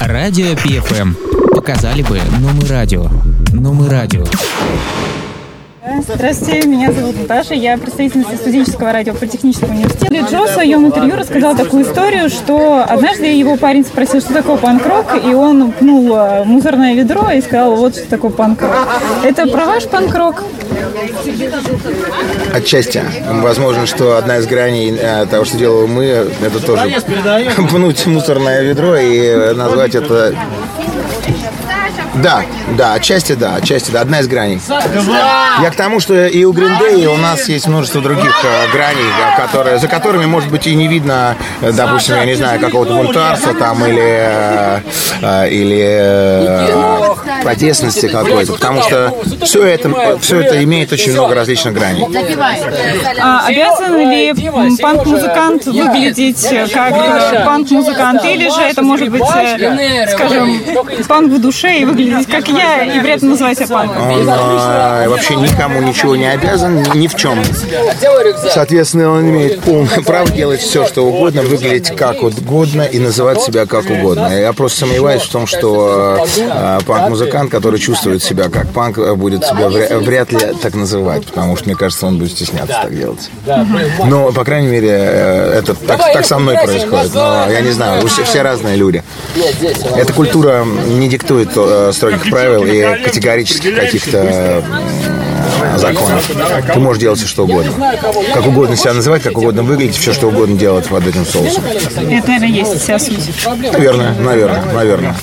Радио PFM. Показали бы, но мы радио. Но мы радио. Здравствуйте, меня зовут Наташа, я представительница студенческого радио Политехнического университета. Джо в своем интервью рассказал такую историю, что однажды его парень спросил, что такое панк-рок, и он пнул э, мусорное ведро и сказал, вот что такое панк-рок. Это про ваш панк-рок? Отчасти. Возможно, что одна из граней э, того, что делаем мы, это тоже пнуть мусорное ведро и назвать это да, да, отчасти да, отчасти да, одна из граней. Я к тому, что и у Гриндей, и у нас есть множество других э, граней, э, которые, за которыми, может быть, и не видно, э, допустим, я не знаю, какого-то бунтарства там или, э, э, или э, протестности какой-то, потому что все это, все это имеет очень много различных граней. А обязан ли панк-музыкант выглядеть как э, панк-музыкант, или же это может быть, э, скажем, панк в душе и выглядеть как я, и при этом называть себя панком? Он э, вообще никому ничего не обязан, ни, в чем. Соответственно, он имеет полное право делать все, что угодно, выглядеть как угодно и называть себя как угодно. Я просто сомневаюсь в том, что э, панк-музыкант, который чувствует себя как панк, э, будет себя вря- вряд ли так называть, потому что, мне кажется, он будет стесняться так делать. Но, по крайней мере, э, это так, так со мной происходит. Но я не знаю, вы все, все разные люди. Эта культура не диктует э, строгих правил и категорических каких-то законов. Ты можешь делать все, что угодно. Как угодно себя называть, как угодно выглядеть, все, что угодно делать под этим соусом. Это, наверное, есть вся суть. Наверное, наверное, наверное.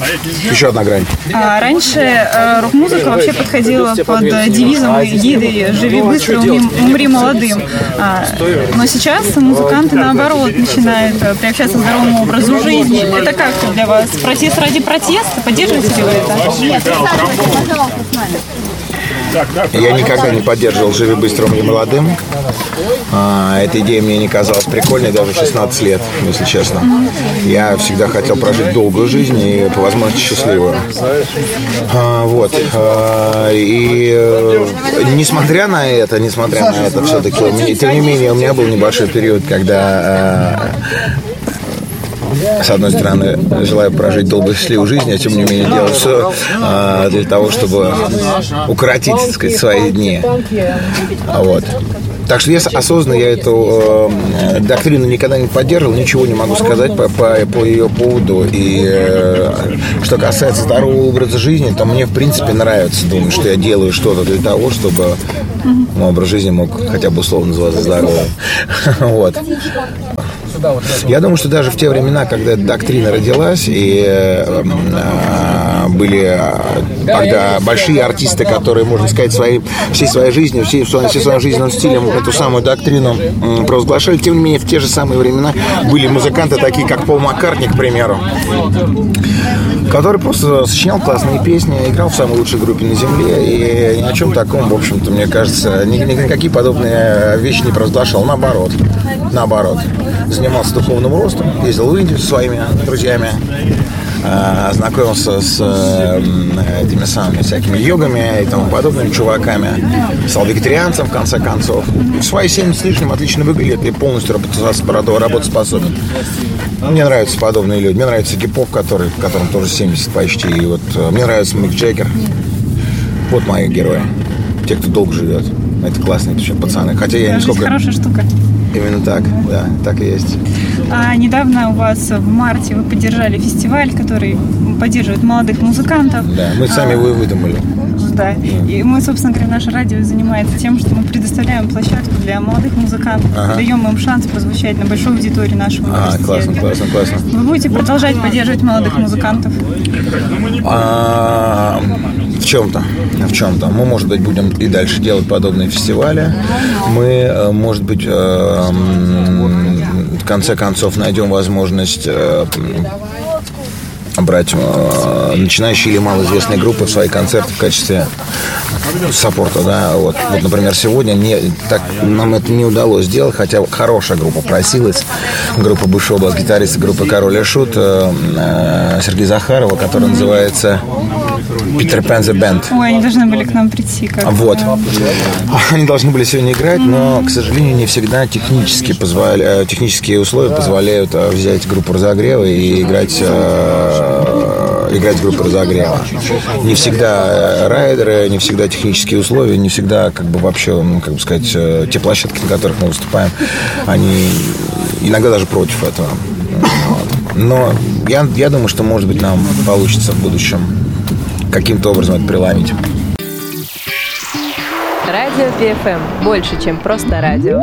Еще одна грань. А раньше э, рок-музыка вообще подходила под девизом и гидой «Живи быстро, умри, умри молодым». А, но сейчас музыканты, наоборот, начинают э, приобщаться к здоровому образу жизни. Это как для вас? Протест ради протеста? Поддерживаете ли вы это? Я никогда не поддерживал «Живи быстро, умри молодым». А, эта идея мне не казалась прикольной даже в 16 лет, если честно. Я всегда хотел прожить долгую жизнь и, по возможности, счастливую. А, вот. А, и э, несмотря на это, несмотря на это, все-таки, тем не менее, у меня был небольшой период, когда с одной стороны, желаю прожить долгую счастливую жизнь, а тем не менее делаю все а, для того, чтобы укоротить, так сказать, свои дни. Вот. Так что я осознанно я эту э, доктрину никогда не поддерживал, ничего не могу сказать по, по, по ее поводу. И э, что касается здорового образа жизни, то мне в принципе нравится думать, что я делаю что-то для того, чтобы мой образ жизни мог хотя бы условно называться здоровым. Вот. Я думаю, что даже в те времена, когда эта доктрина родилась, и э, э, были э, тогда большие артисты, которые, можно сказать, своей, всей своей жизнью, всей, всей своим жизненным стилем эту самую доктрину провозглашали, тем не менее, в те же самые времена были музыканты, такие как Пол Маккартни, к примеру, который просто сочинял классные песни, играл в самой лучшей группе на Земле, и ни о чем таком, в общем-то, мне кажется, ни- ни- никакие подобные вещи не провозглашал. Наоборот, наоборот. Занимался духовным ростом, ездил в Индию со своими друзьями, э, знакомился с э, этими самыми всякими йогами и тому подобными чуваками, стал вегетарианцем в конце концов. В свои 70 с лишним отлично выглядит и полностью работоспособен. Мне нравятся подобные люди. Мне нравится Гипов, который, которому тоже 70 почти. И вот э, мне нравится Мик Джекер. Вот мои герои. Те, кто долго живет. Это классные пацаны. Хотя я не Жизнь сколько... хорошая штука. Именно так, да, так и есть. А недавно у вас в марте вы поддержали фестиваль, который поддерживает молодых музыкантов. Да, мы сами его и выдумали. Да. И мы, собственно говоря, наше радио занимается тем, что мы предоставляем площадку для молодых музыкантов, Ага. даем им шанс прозвучать на большой аудитории нашего А, университета. классно, классно, классно. Вы будете продолжать поддерживать молодых музыкантов? А, в чем-то, в чем-то. Мы, может быть, будем и дальше делать подобные фестивали. Мы, э, может быть, э, в конце концов найдем возможность э, брать э, начинающие или малоизвестные группы в свои концерты в качестве саппорта, да, вот, вот, например, сегодня не, так, нам это не удалось сделать, хотя хорошая группа просилась, группа бывшего бас-гитариста группы Король и Шут, э, э, Сергей Захарова, которая называется Питер Пен The Band. Ой, они должны были к нам прийти. Как Вот. Они должны были сегодня играть, но, к сожалению, не всегда технически позволя... технические условия позволяют э, взять группу разогрева и играть э, играть с группой разогрева. Не всегда райдеры, не всегда технические условия, не всегда как бы вообще, ну, как бы сказать, э, те площадки, на которых мы выступаем, они иногда даже против этого. Но я, я думаю, что, может быть, нам получится в будущем каким-то образом это приломить. Радио ПФМ. Больше, чем просто радио.